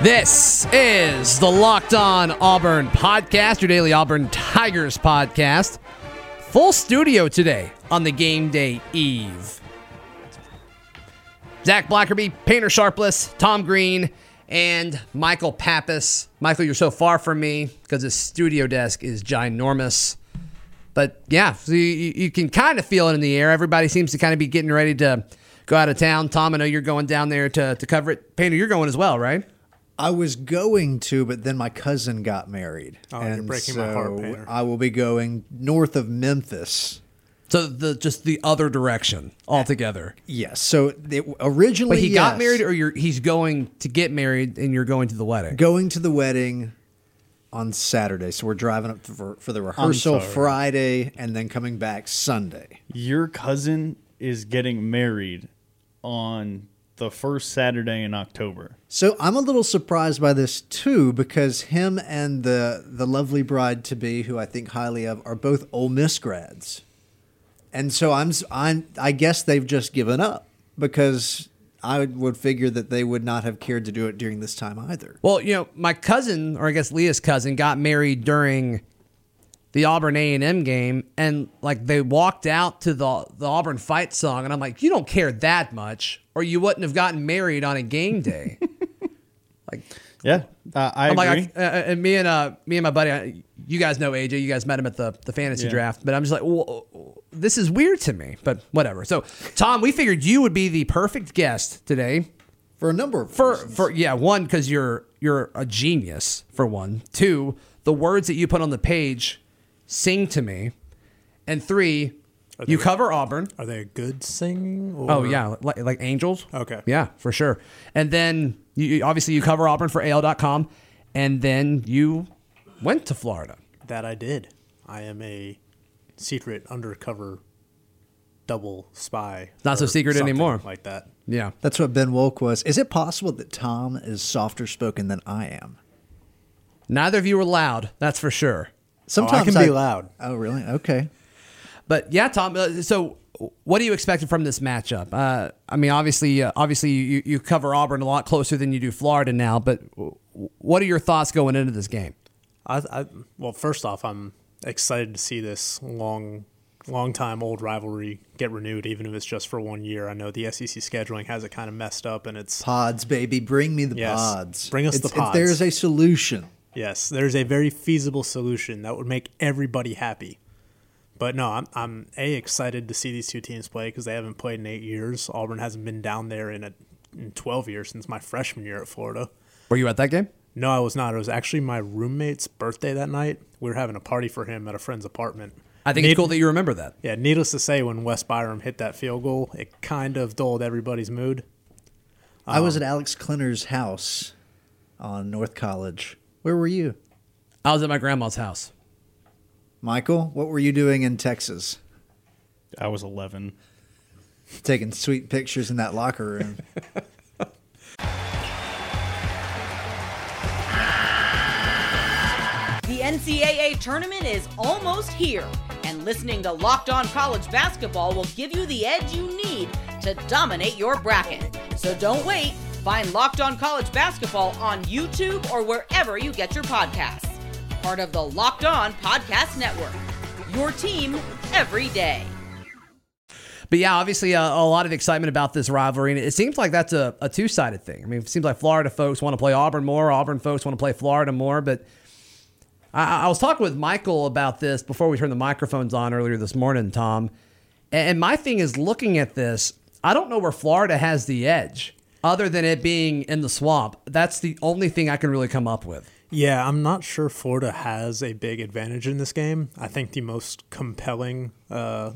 This is the Locked On Auburn podcast, your daily Auburn Tigers podcast. Full studio today on the game day eve. Zac Blackerby, Painter Sharpless, Tom Green, and Michael Pappas. Michael, you're so far from me because this studio desk is ginormous. But yeah, so you, you can kind of feel it in the air. Everybody seems to kind of be getting ready to go out of town. Tom, I know you're going down there to, to cover it. Painter, you're going as well, right? I was going to, but then my cousin got married. Oh, you're breaking my heart, Painter. I will be going north of Memphis. So the just the other direction altogether. Yes. So it, originally, But he got married, or you're he's going to get married, and you're going to the wedding. going to the wedding on Saturday. So we're driving up for, for the rehearsal. Friday and then coming back Sunday. Your cousin is getting married on the first Saturday in October. So I'm a little surprised by this too because him and the the lovely bride to be, who I think highly of, are both Ole Miss grads, and so I'm s- I'm I guess they've just given up because I would- would figure that they would not have cared to do it during this time either. Well, you know, my cousin, or I guess Leah's cousin, got married during the Auburn A and M game, and like they walked out to the the Auburn fight song, and I'm like, you don't care that much, or you wouldn't have gotten married on a game day. like, Yeah, uh, I I'm agree. like, I, uh, and me and uh, me and my buddy, I- you guys know AJ. You guys met him at the the fantasy Yeah. draft, but I'm just like, well, this is weird to me, but whatever. So, Tom, we figured you would be the perfect guest today For a number of for reasons. for yeah, one because you're you're a genius for one. Two, the words that you put on the page sing to me, and three, you they- cover Auburn. Are they a good singing? Or? Oh yeah, like, like angels. Okay. Yeah, for sure. And then you you- obviously you cover Auburn for AL.com, and then you went to Florida. That I did. I am a secret undercover double spy. Not so secret anymore. Like that. Yeah. That's what Ben Wolk was. Is it possible that Tom is softer spoken than I am? Neither of you are loud, that's for sure. Sometimes I can be loud. Oh, really? Okay. But yeah, Tom. Uh, so, what are you expecting from this matchup? Uh, I mean, obviously, uh, obviously, you, you cover Auburn a lot closer than you do Florida now. But what are your thoughts going into this game? I, I well, first off, I'm excited to see this long, long time old rivalry get renewed, even if it's just for one year. I know the SEC scheduling has it kind of messed up, and it's Pods, baby. Bring me the Yes. pods. Bring us It's- the it's- pods. There's a solution. Yes, there's a very feasible solution that would make everybody happy. But no, I'm I'm a excited to see these two teams play because they haven't played in eight years. Auburn hasn't been down there in a in 12 years since my freshman year at Florida. Were you at that game? No, I was not. It was actually my roommate's birthday that night. We were having a party for him at a friend's apartment. I think Need- it's cool that you remember that. Yeah, needless to say, when Wes Byrum hit that field goal, it kind of dulled everybody's mood. I Um, was at Alex Klinner's house on North College. Where were you? I was at my grandma's house. Michael, what were you doing in Texas? I was 11. Taking sweet pictures in that locker room. The NCAA tournament is almost here, and listening to Locked On College Basketball will give you the edge you need to dominate your bracket. So don't wait. Find Locked On College Basketball on YouTube or wherever you get your podcasts. Part of the Locked On Podcast Network. Your team every day. But yeah, obviously uh, a lot of excitement about this rivalry, and it seems like that's a, a two sided thing. I mean, it seems like Florida folks want to play Auburn more, Auburn folks want to play Florida more. But I, I was talking with Michael about this before we turned the microphones on earlier this morning, Tom. And my thing is looking at this, I don't know where Florida has the edge. Other than it being in the swamp. That's the only thing I can really come up with. Yeah, I'm not sure Florida has a big advantage in this game. I think the most compelling uh,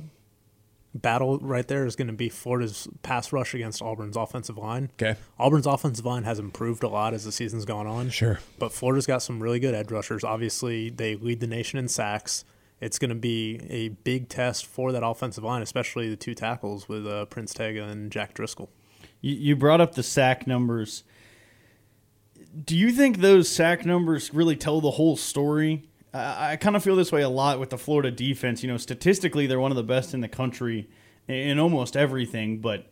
battle right there is going to be Florida's pass rush against Auburn's offensive line. Okay. Auburn's offensive line has improved a lot as the season's gone on. Sure. But Florida's got some really good edge rushers. Obviously, they lead the nation in sacks. It's going to be a big test for that offensive line, especially the two tackles with uh, Prince Tega and Jack Driscoll. You, you brought up the sack numbers. Do you think those sack numbers really tell the whole story? I, I kind of feel this way a lot with the Florida defense. You know, statistically, they're one of the best in the country in almost everything. But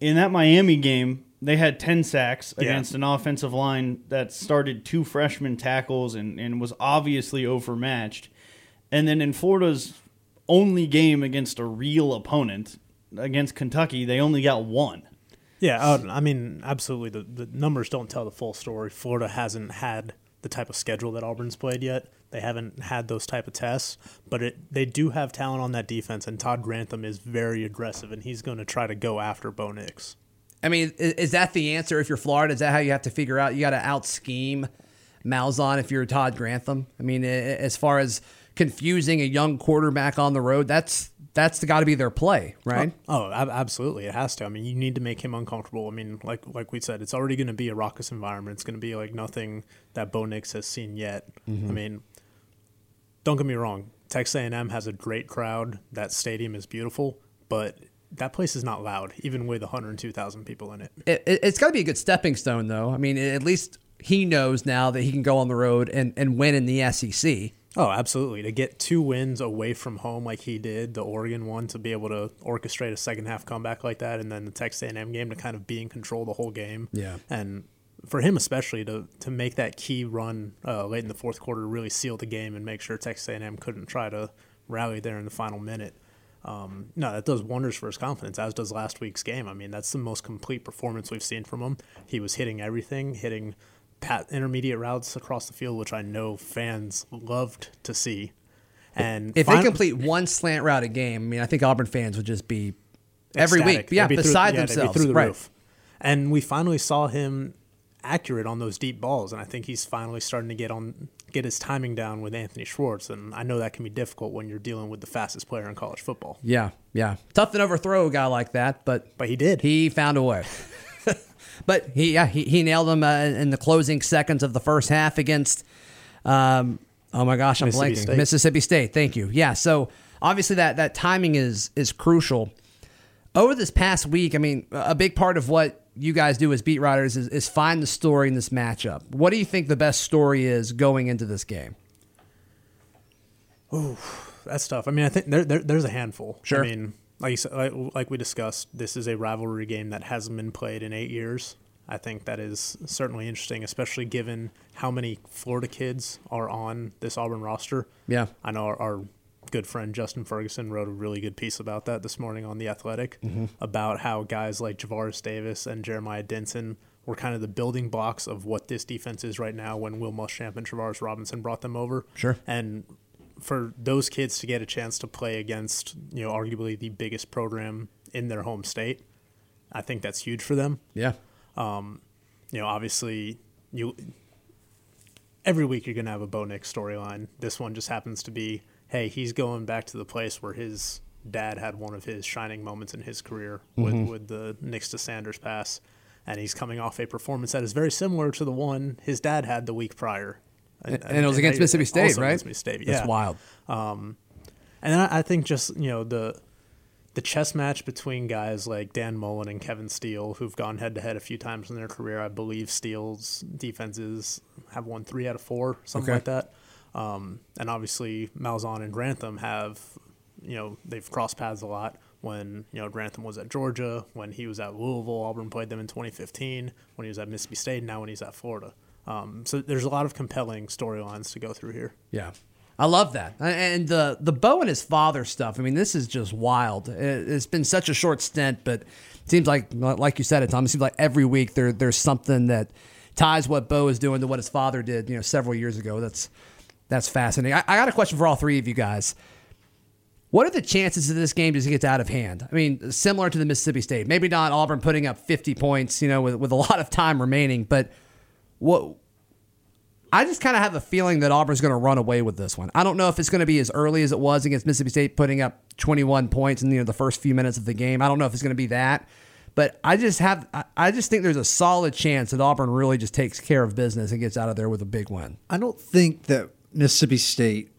in that Miami game, they had 10 sacks Yeah. against an offensive line that started two freshman tackles and, and was obviously overmatched. And then in Florida's only game against a real opponent, against Kentucky, they only got one. Yeah, I mean, absolutely. The, the numbers don't tell the full story. Florida hasn't had the type of schedule that Auburn's played yet. They haven't had those type of tests, but it, they do have talent on that defense, and Todd Grantham is very aggressive, and he's going to try to go after Bo Nix. I mean, i- is that the answer if you're Florida? Is that how you have to figure out? You got to out scheme Malzahn if you're Todd Grantham. I mean, as far as confusing a young quarterback on the road, that's that's got to be their play, uh, right? Oh, ab- absolutely, it has to. I mean, you need to make him uncomfortable. I mean, like like we said, it's already going to be a raucous environment. It's going to be like nothing that Bo Nix has seen yet. Mm-hmm. I mean, don't get me wrong. Texas A&M has a great crowd. That stadium is beautiful, but that place is not loud, even with 102,000 people in it. It, it, it's got to be a good stepping stone, though. I mean, at least he knows now that he can go on the road and, and win in the SEC. Oh, absolutely. To get two wins away from home like he did, the Oregon one, to be able to orchestrate a second half comeback like that, and then the Texas A&M game to kind of be in control the whole game. Yeah. And for him especially to to make that key run uh, late in the fourth quarter, to really seal the game and make sure Texas A&M couldn't try to rally there in the final minute. Um, no, that does wonders for his confidence, as does last week's game. I mean, that's the most complete performance we've seen from him. He was hitting everything, hitting pat intermediate routes across the field, which I know fans loved to see. And If fin- they complete one slant route a game, I mean, I think Auburn fans would just be every ecstatic. week, yeah, They'd be through- beside yeah, be themselves, through the right? roof. And we finally saw him accurate on those deep balls, and I think he's finally starting to get on get his timing down with Anthony Schwartz. And I know that can be difficult when you're dealing with the fastest player in college football. Yeah, yeah, tough to overthrow a guy like that, but But he did. he found a way. but he, yeah, he, he nailed them uh, in the closing seconds of the first half against. Um, oh my gosh, I'm Mississippi blanking. State. Mississippi State. Thank you. Yeah, so obviously that that timing is is crucial. Over this past week, I mean, a big part of what you guys do as beat writers is, is find the story in this matchup. What do you think the best story is going into this game? Oh, that's tough. I mean, I think there, there there's a handful. Sure. I mean, like you said, like, like we discussed, this is a rivalry game that hasn't been played in eight years. I think that is certainly interesting, especially given how many Florida kids are on this Auburn roster. Yeah. I know our, our good friend Justin Ferguson wrote a really good piece about that this morning on The Athletic mm-hmm. about how guys like Javaris Davis and Jeremiah Dinson were kind of the building blocks of what this defense is right now when Will Muschamp and Travaris Robinson brought them over. Sure. And for those kids to get a chance to play against, you know, arguably the biggest program in their home state, I think that's huge for them Yeah. Um, you know, obviously you every week you're gonna have a Bo Nix storyline. This one just happens to be, hey, he's going back to the place where his dad had one of his shining moments in his career with, mm-hmm. with the Nix to Sanders pass. And he's coming off a performance that is very similar to the one his dad had the week prior. And, and it was against Mississippi State, right? Mississippi State, That's yeah. wild. And then I I think just you know the the chess match between guys like Dan Mullen and Kevin Steele, who've gone head to head a few times in their career. I believe Steele's defenses have won three out of four, something Okay. like that. Um, and obviously Malzahn and Grantham have, you know, they've crossed paths a lot. When you know Grantham was at Georgia, when he was at Louisville, Auburn played them in 2015. When he was at Mississippi State, now when he's at Florida. Um, so there's a lot of compelling storylines to go through here. Yeah. I love that. And the the Bo and his father stuff. I mean, this is just wild. It- It's been such a short stint, but it seems like, like you said it, Tom. It seems like every week there there's something that ties what Bo is doing to what his father did, you know, several years ago. That's that's fascinating. I, I got a question for all three of you guys. What are the chances that this game just gets out of hand? I mean, similar to the Mississippi State. Maybe not Auburn putting up 50 points, you know, with, with a lot of time remaining, but what I just kind of have a feeling that Auburn's going to run away with this one. I don't know if it's going to be as early as it was against Mississippi State, putting up 21 points in you know, the first few minutes of the game. I don't know if it's going to be that, but I just have I just think there's a solid chance that Auburn really just takes care of business and gets out of there with a big win. I don't think that Mississippi State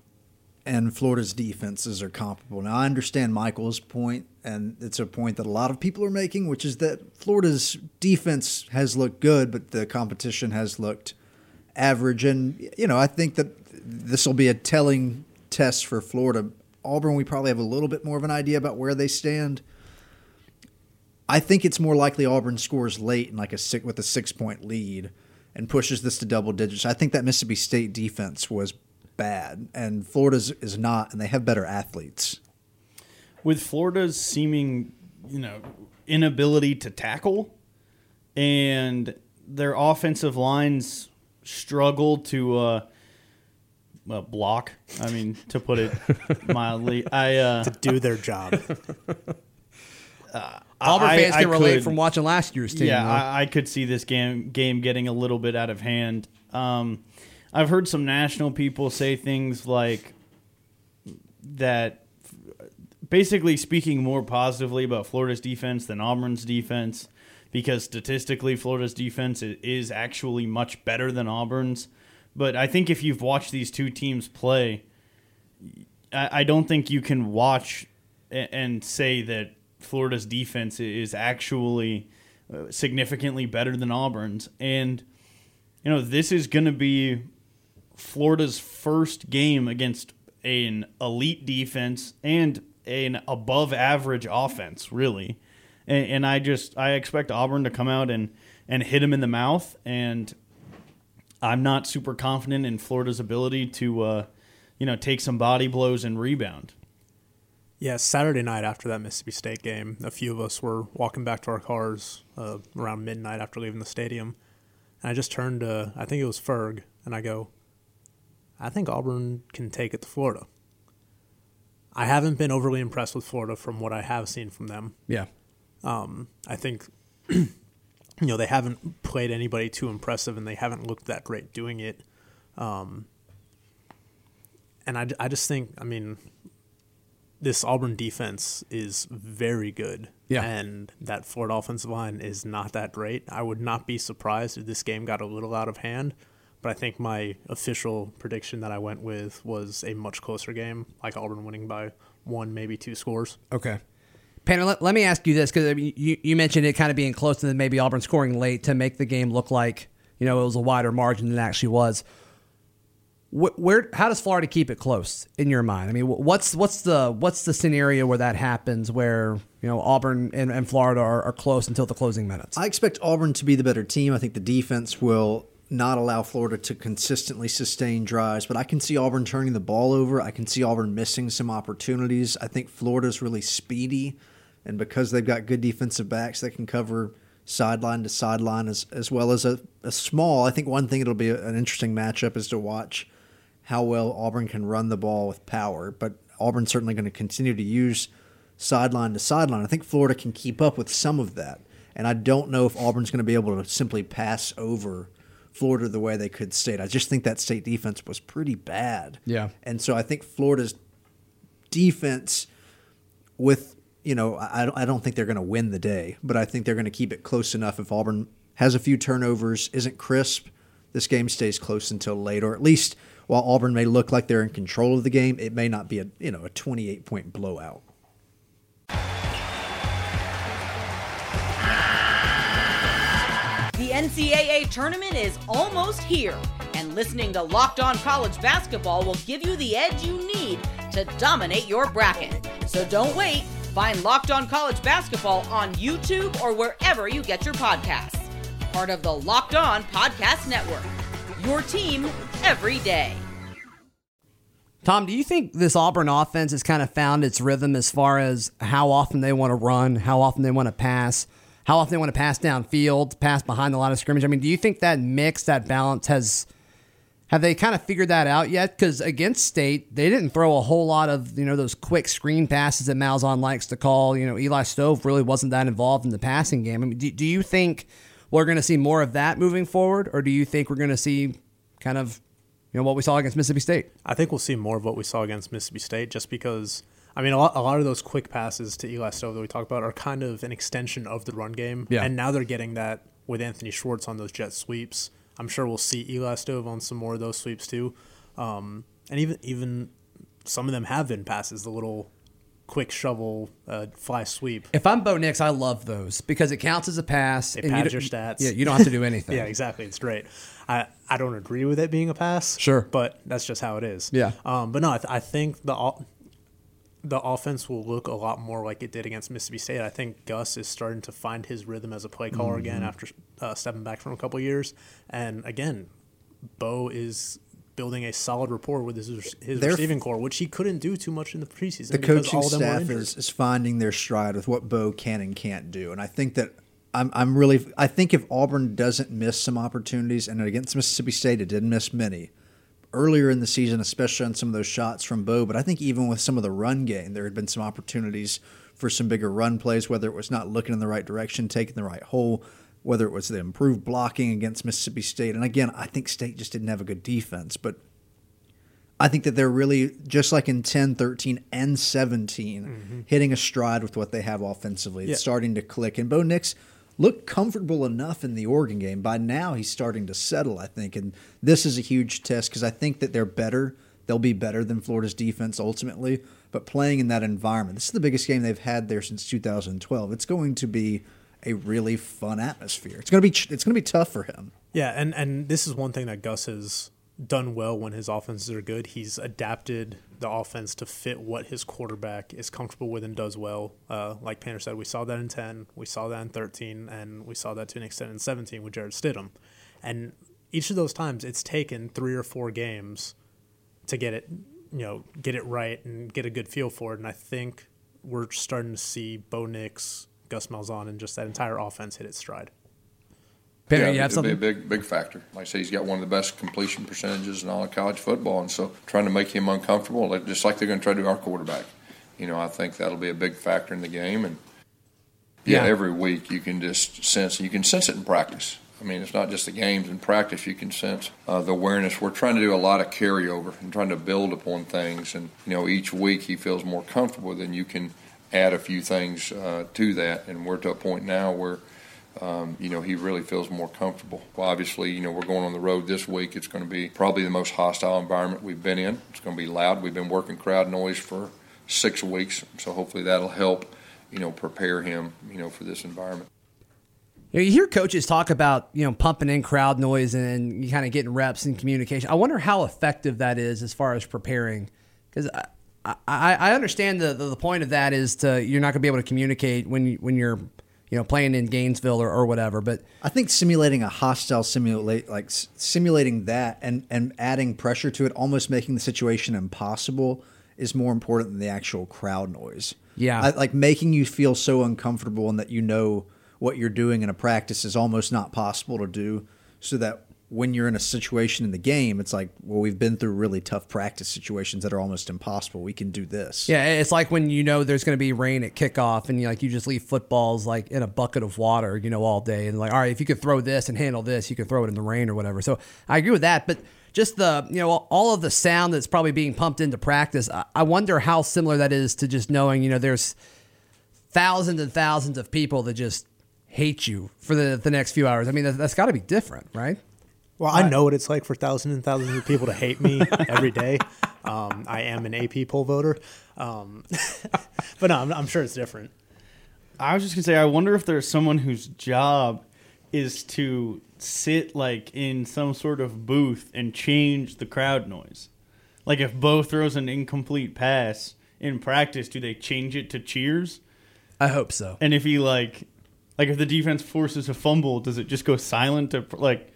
and Florida's defenses are comparable. Now I understand Michael's point, and it's a point that a lot of people are making, which is that Florida's defense has looked good, but the competition has looked average. And, you know, I think that this will be a telling test for Florida. Auburn, we probably have a little bit more of an idea about where they stand. I think it's more likely Auburn scores late and like a six with a six point lead and pushes this to double digits. I think that Mississippi State defense was bad and Florida's is not, and they have better athletes. With Florida's seeming, you know, inability to tackle and their offensive lines struggle to uh, well, block. I mean, to put it mildly, I uh, to do their job. Auburn I- fans I can relate could- from watching last year's team. Yeah. I, I could see this game game getting a little bit out of hand. Um, I've heard some national people say things like that, basically speaking more positively about Florida's defense than Auburn's defense, because statistically, Florida's defense is actually much better than Auburn's. But I think if you've watched these two teams play, I, don't think you can watch and say that Florida's defense is actually uh, significantly better than Auburn's. And, you know, this is going to be Florida's first game against an elite defense and an above average offense, really. And, and I just, I expect Auburn to come out and, and hit him in the mouth. And I'm not super confident in Florida's ability to, uh, you know, take some body blows and rebound. Yeah, Saturday night after that Mississippi State game, a few of us were walking back to our cars uh, around midnight after leaving the stadium. And I just turned to, I think it was Ferg, and I go, I think Auburn can take it to Florida. I haven't been overly impressed with Florida from what I have seen from them. yeah. I think, you know, they haven't played anybody too impressive and they haven't looked that great doing it. Um, and I, I just think, I mean, this Auburn defense is very good. Yeah. And that Florida offensive line is not that great. I would not be surprised if this game got a little out of hand. But I think my official prediction that I went with was a much closer game, like Auburn winning by one, maybe two scores. Okay. Painter, let, let me ask you this because I mean, you, you mentioned it kind of being close and then maybe Auburn scoring late to make the game look like you know it was a wider margin than it actually was. Wh- Where, how does Florida keep it close in your mind? I mean, what's what's the what's the scenario where that happens, where you know Auburn and, and Florida are, are close until the closing minutes? I expect Auburn to be the better team. I think the defense will not allow Florida to consistently sustain drives, but I can see Auburn turning the ball over. I can see Auburn missing some opportunities. I think Florida's really speedy, and because they've got good defensive backs that can cover sideline to sideline as, as well as a, a small, I think one thing it'll be an interesting matchup is to watch how well Auburn can run the ball with power, but Auburn's certainly going to continue to use sideline to sideline. I think Florida can keep up with some of that. And I don't know if Auburn's going to be able to simply pass over Florida the way they could state. I just think that state defense was pretty bad. Yeah. And so I think Florida's defense with, you know, I, I don't- don't think they're going to win the day, but I think they're going to keep it close enough if Auburn has a few turnovers, isn't crisp, this game stays close until late, or at least while Auburn may look like they're in control of the game, it may not be a you know a 28 point blowout. NCAA tournament is almost here, and listening to Locked On College Basketball will give you the edge you need to dominate your bracket. So don't wait. Find Locked On College Basketball on YouTube or wherever you get your podcasts. Part of the Locked On Podcast Network. Your team every day. Tom, do you think this Auburn offense has kind of found its rhythm as far as how often they want to run, how often they want to pass, how often they want to pass downfield, pass behind the line of scrimmage? I mean, do you think that mix, that balance has Have they kind of figured that out yet? Because against State, they didn't throw a whole lot of you know those quick screen passes that Malzahn likes to call. You know, Eli Stove really wasn't that involved in the passing game. I mean, do, do you think we're going to see more of that moving forward, or do you think we're going to see kind of you know what we saw against Mississippi State? I think we'll see more of what we saw against Mississippi State, just because. I mean, a lot, a lot of those quick passes to Eli Stove that we talk about are kind of an extension of the run game, Yeah. and now they're getting that with Anthony Schwartz on those jet sweeps. I'm sure we'll see Eli Stove on some more of those sweeps too, um, and even even some of them have been passes, the little quick shovel uh, fly sweep. If I'm Bo Nix, I love those because it counts as a pass. It and you pads your stats. Yeah, you don't have to do anything. Yeah, exactly. It's great. I, I don't agree with it being a pass. Sure. But that's just how it is. Yeah. Um, but no, I, th- I think the o- the offense will look a lot more like it did against Mississippi State. I think Gus is starting to find his rhythm as a play caller again after uh, stepping back from a couple years. And again, Bo is building a solid rapport with his his receiving core, which he couldn't do too much in the preseason. the coaching all of them staff is, is finding their stride with what Bo can and can't do, and I think that I'm I'm really I think if Auburn doesn't miss some opportunities, and against Mississippi State it didn't miss many earlier in the season, especially on some of those shots from Bo, but I think even with some of the run game, there had been some opportunities for some bigger run plays, whether it was not looking in the right direction, taking the right hole. Whether it was the improved blocking against Mississippi State. And again, I think State just didn't have a good defense. But I think that they're really just like in 10, 13, and 17, mm-hmm. hitting a stride with what they have offensively. Yeah. It's starting to click. And Bo Nix looked comfortable enough in the Oregon game. By now, he's starting to settle, I think. And this is a huge test because I think that they're better. They'll be better than Florida's defense ultimately. But playing in that environment, this is the biggest game they've had there since 2012. It's going to be a really fun atmosphere. It's going to be it's going to be tough for him. Yeah, and and this is one thing that Gus has done well when his offenses are good. He's adapted the offense to fit what his quarterback is comfortable with and does well. Uh, like Painter said, we saw that in ten, we saw that in thirteen, and we saw that to an extent in seventeen with Jarrett Stidham. And each of those times, it's taken three or four games to get it, you know, get it right and get a good feel for it. And I think we're starting to see Bo Nix, Gus Malzahn, and just that entire offense hit its stride. Penny, yeah, you have something? be a big, big factor. Like I say, he's got one of the best completion percentages in all of college football, and so trying to make him uncomfortable, just like they're going to try to do our quarterback. You know, I think that'll be a big factor in the game, and yeah, Yeah. every week you can just sense, you can sense it in practice. I mean, it's not just the games in practice. You can sense uh, the awareness. We're trying to do a lot of carryover and trying to build upon things. And you know, each week he feels more comfortable. Then you can add a few things uh, to that. And we're to a point now where um, you know, he really feels more comfortable. Well, obviously, you know, we're going on the road this week. It's going to be probably the most hostile environment we've been in. It's going to be loud. We've been working crowd noise for six weeks, so hopefully that'll help, you know, prepare him, you know, for this environment. You, hear coaches talk about you know pumping in crowd noise and kind of getting reps and communication. I wonder how effective that is as far as preparing, because I, I, I understand the, the the point of that is to you're not going to be able to communicate when you, when you're you know playing in Gainesville or, or whatever. But I think simulating a hostile simulate like simulating that and and adding pressure to it, almost making the situation impossible, is more important than the actual crowd noise. Yeah. I, like making you feel so uncomfortable and that you know what you're doing in a practice is almost not possible to do, so that when you're in a situation in the game, it's like, well, we've been through really tough practice situations that are almost impossible. We can do this. yeah, it's like when you know there's going to be rain at kickoff and you like you just leave footballs like in a bucket of water, you know, all day and like all right, if you could throw this and handle this, you could throw it in the rain or whatever. So I agree with that, but just the you know all of the sound that's probably being pumped into practice. I, wonder how similar that is to just knowing you know there's thousands and thousands of people that just hate you for the the next few hours. I mean that, that's got to be different, right? Well, I know what it's like for thousands and thousands of people to hate me every day. Um, I am an AP poll voter, um, but no, I'm, I'm sure it's different. I was just gonna say, I wonder if there's someone whose job is to sit like in some sort of booth and change the crowd noise. Like if Bo throws an incomplete pass in practice, do they change it to cheers? I hope so. And if he like, like if the defense forces a fumble, does it just go silent to like?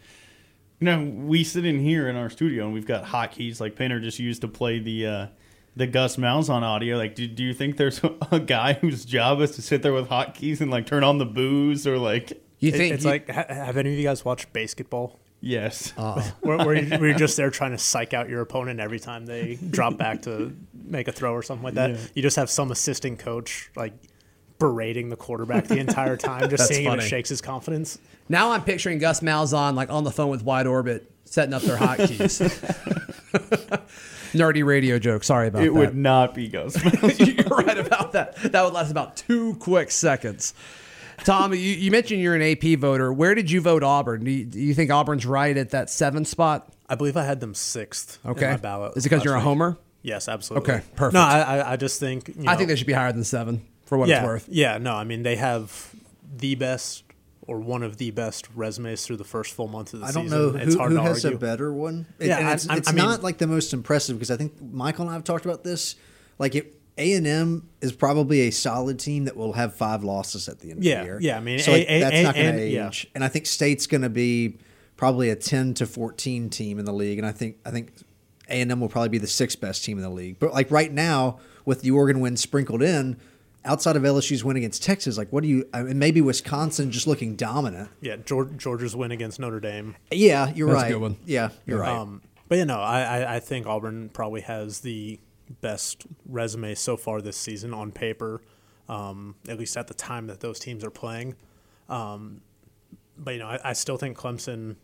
You know, we sit in here in our studio and we've got hotkeys like Painter just used to play the uh, the Gus Malzahn audio. Like, do, do you think there's a guy whose job is to sit there with hotkeys and like turn on the booze or like? You It- think it's you- like ha- have any of you guys watched basketball? Yes. where, where, you, where you're just there trying to psych out your opponent every time they drop back to make a throw or something like that. You just have some assistant coach like berating the quarterback the entire time, just That's seeing if funny. it shakes his confidence. Now I'm picturing Gus Malzahn like on the phone with Wide Orbit, setting up their hotkeys. Nerdy radio joke. Sorry about it that. It would not be Gus. You're right about that. That would last about two quick seconds. Tom, you, you mentioned you're an AP voter. Where did you vote Auburn? Do you, do you think Auburn's right at that seventh spot? I believe I had them sixth Okay. in my ballot. Is it because you're a week. homer? Yes, absolutely. Okay, perfect. No, I, I, I just think you I think they should be higher than seven for what yeah, it's worth. Yeah, no, I mean they have the best or one of the best resumes through the first full month of the season. I don't season. know it's who, hard who to has argue. a better one. It- Yeah, and I- it's, I- it's I mean- not like the most impressive because I think Michael and I have talked about this. Like A and M is probably a solid team that will have five losses at the end Yeah, of the year. yeah, I mean, so A- like, A- that's A- not going and- to yeah. age. And I think State's going to be probably a ten to fourteen team in the league. And I think I think A and M will probably be the sixth best team in the league. But like right now, with the Oregon win sprinkled in. Outside of LSU's win against Texas, like what do you? I mean, maybe Wisconsin just looking dominant. Yeah, George, Georgia's win against Notre Dame. Yeah, you're That's a right. good one. Yeah, you're right. Um, but you know, I, I, I think Auburn probably has the best resume so far this season on paper, um, at least at the time that those teams are playing. Um, but you know, I, I still think Clemson.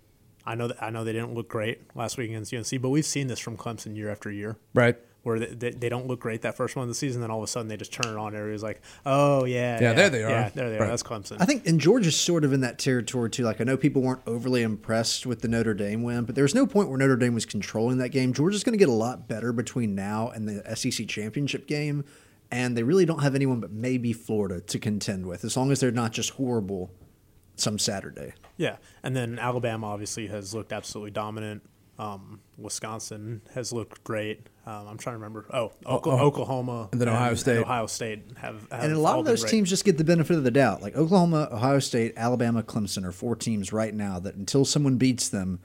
I know that I know they didn't look great last week against UNC, but we've seen this from Clemson year after year. Right. Where they, they, they don't look great that first one of the season, then all of a sudden they just turn it on. and Everybody's like, "Oh yeah, Yeah, there they are. Yeah, there they Right. are. That's Clemson." I think, and Georgia's sort of in that territory too. Like, I know people weren't overly impressed with the Notre Dame win, but there was no point where Notre Dame was controlling that game. Georgia's going to get a lot better between now and the SEC championship game, and they really don't have anyone but maybe Florida to contend with, as long as they're not just horrible some Saturday. Yeah, and then Alabama obviously has looked absolutely dominant. Um, Wisconsin has looked great. Um, I'm trying to remember. Oh, Oka- Oklahoma And then Ohio State. Ohio State have, have And a lot of those teams just get the benefit of the doubt. Like Oklahoma, Ohio State, Alabama, Clemson are four teams right now that until someone beats them,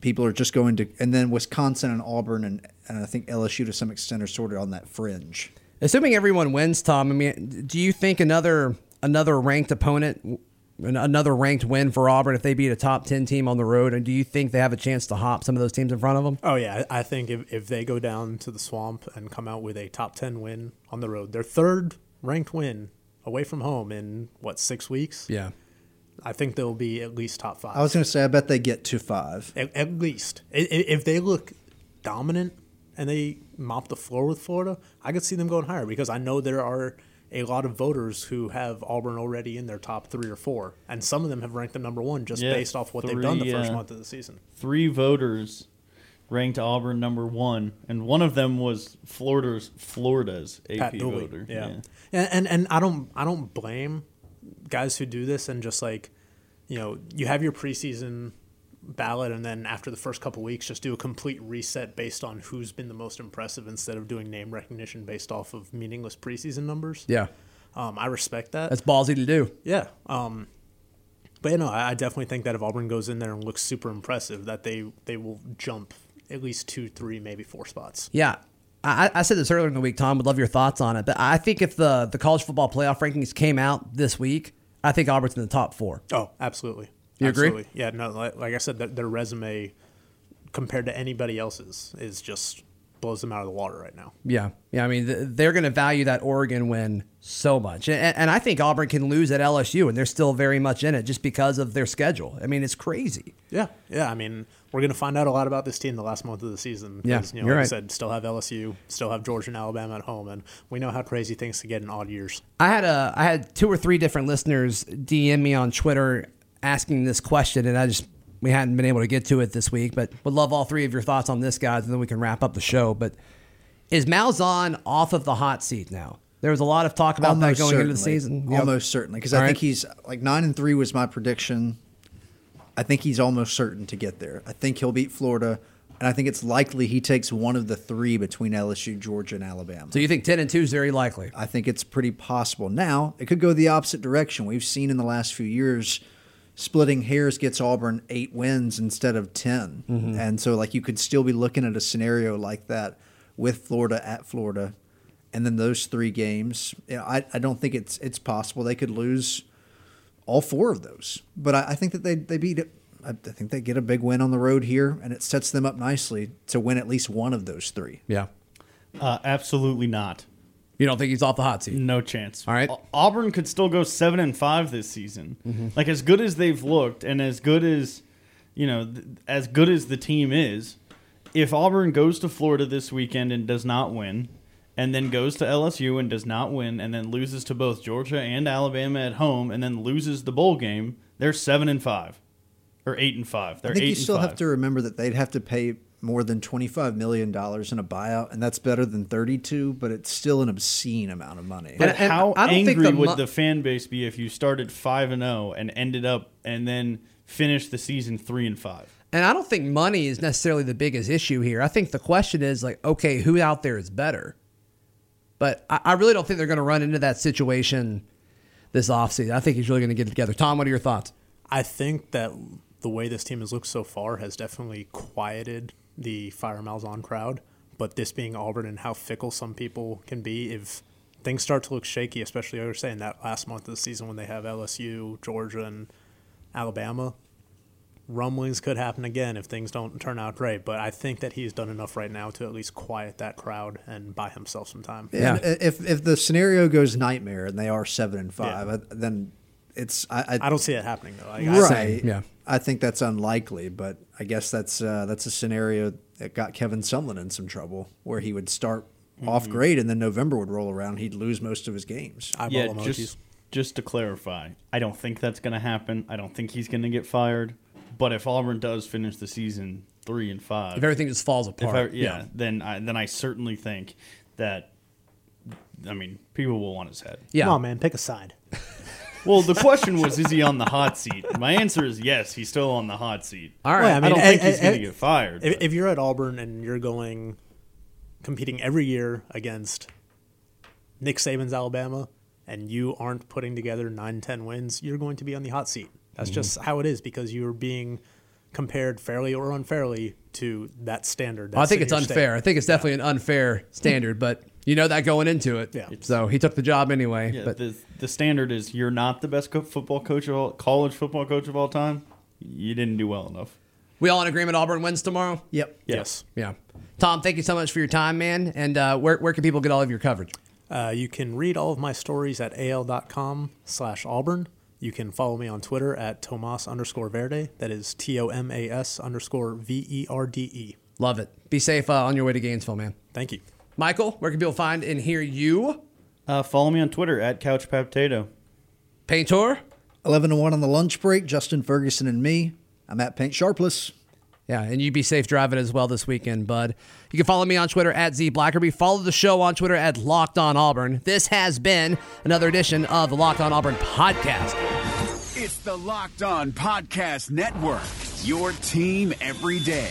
people are just going to. And then Wisconsin and Auburn and, and I think LSU to some extent are sort of on that fringe. Assuming everyone wins, Tom. I mean, do you think another another ranked opponent, an- another ranked win for Auburn if they beat a top ten team on the road, and do you think they have a chance to hop some of those teams in front of them? Oh yeah, I I think if, if they go down to the swamp and come out with a top ten win on the road, their third ranked win away from home in what six weeks? Yeah. I think they'll be at least top five. I was going to say, I bet they get to five. at, at least I- I- if they look dominant and they mop the floor with Florida, I could see them going higher because I know there are a lot of voters who have Auburn already in their top three or four, and some of them have ranked them number one just Yeah, based off what they've done the first uh, month of the season. Three voters ranked Auburn number one, and one of them was Florida's Florida's AP voter. yeah. And, and and I don't I don't blame guys who do this and just like you know you have your preseason ballot and then after the first couple weeks just do a complete reset based on who's been the most impressive instead of doing name recognition based off of meaningless preseason numbers. Yeah. Um, I respect that. That's ballsy to do. yeah. Um, but you know, I, I definitely think that if Auburn goes in there and looks super impressive, that they they will jump at least two, three, maybe four spots. Yeah. I, I said this earlier in the week, Tom. Would love your thoughts on it. But I think if the, the college football playoff rankings came out this week, I think Auburn's in the top four. Oh, absolutely. You agree? absolutely. Yeah, no, like, like I said, their, their resume compared to anybody else's is just blows them out of the water right now. Yeah. Yeah. I mean, th- they're going to value that Oregon win so much. And, and I think Auburn can lose at LSU, and they're still very much in it just because of their schedule. I mean, it's crazy. Yeah, yeah. I mean, we're going to find out a lot about this team the last month of the season. Yeah, you know, you're like I said, still have LSU, still have Georgia and Alabama at home, and we know how crazy things can get in odd years. I had a I had two or three different listeners DM me on Twitter asking this question, and I just we hadn't been able to get to it this week, but would love all three of your thoughts on this, guys, and then we can wrap up the show. But is Malzahn off of the hot seat now? There was a lot of talk about that going into the season. Yep. Almost certainly, because I think he's like nine and three was my prediction. I think he's almost certain to get there. I think he'll beat Florida, and I think it's likely he takes one of the three between LSU, Georgia, and Alabama. So you think ten and two is very likely? I think it's pretty possible. Now, it could go the opposite direction. We've seen in the last few years splitting hairs gets Auburn eight wins instead of 10. Mm-hmm. And so, like, you could still be looking at a scenario like that with Florida at Florida. And then those three games, you know, I, I don't think it's it's possible. They could lose all four of those. But I, I think that they, they beat it. I think they get a big win on the road here, and it sets them up nicely to win at least one of those three. Yeah. Uh, absolutely not. You don't think he's off the hot seat? No chance. All right. Auburn could still go seven and five this season. Mm-hmm. Like as good as they've looked, and as good as you know, th- as good as the team is, if Auburn goes to Florida this weekend and does not win, and then goes to LSU and does not win, and then loses to both Georgia and Alabama at home, and then loses the bowl game, they're seven and five, or eight and five. They're I think eight you still have to remember that they'd have to pay more than $25 million in a buyout, and that's better than 32 but it's still an obscene amount of money. But And- and how I angry the would mo- the fan base be if you started five and zero and ended up and then finished the season three and five? And I don't think money is necessarily the biggest issue here. I think the question is like, okay, who out there is better? But I, I really don't think they're going to run into that situation this offseason. I think he's really going to get it together. Tom, what are your thoughts? I think that the way this team has looked so far has definitely quieted the Fire Malzahn crowd. But this being Auburn and how fickle some people can be, if things start to look shaky, especially I was saying that last month of the season when they have LSU, Georgia, and Alabama, rumblings could happen again if things don't turn out great. But I think that he's done enough right now to at least quiet that crowd and buy himself some time. Yeah. And if if the scenario goes nightmare and they are seven and five, Yeah. uh, then it's I, I don't see it happening though. Like, I- right. yeah. I think that's unlikely, but I guess that's uh, that's a scenario that got Kevin Sumlin in some trouble, where he would start off great and then November would roll around, he'd lose most of his games. eyeball yeah, emojis. just just to clarify, I don't think that's going to happen. I don't think he's going to get fired. But if Auburn does finish the season three and five, If everything just falls apart. I, yeah, then I, then I certainly think that. I mean, people will want his head. yeah. Come on, man, pick a side. Well, the question was, is he on the hot seat? My answer is yes. He's still on the hot seat. All right. Well, I, I don't think he's going to get fired. If, if you're at Auburn and you're going competing every year against Nick Saban's Alabama and you aren't putting together nine, ten wins, you're going to be on the hot seat. That's mm-hmm. just how it is because you're being compared fairly or unfairly to that standard. I think it's your state. unfair. I think it's definitely an unfair standard, but you know that going into it. Yeah. So he took the job anyway. yeah, but the the standard is you're not the best co- football coach of all, college football coach of all time. You didn't do well enough. we all in agreement Auburn wins tomorrow? Yep. Yes. Yeah. Tom, thank you so much for your time, man. And uh, where, where can people get all of your coverage? Uh, you can read all of my stories at al.com slash Auburn. You can follow me on Twitter at Tomas underscore Verde. That is T O M A S underscore V E R D E. Love it. Be safe uh, on your way to Gainesville, man. Thank you. Michael, where can people find and hear you? Uh, follow me on Twitter at couchpotato. Painter? 11 to 1 on the lunch break, Justin Ferguson and me. I'm at Paint Sharpless. Yeah, and you be safe driving as well this weekend, bud. You can follow me on Twitter at Z Blackerby. Follow the show on Twitter at Locked On Auburn. This has been another edition of the Locked On Auburn podcast. It's the Locked On Podcast Network, your team every day.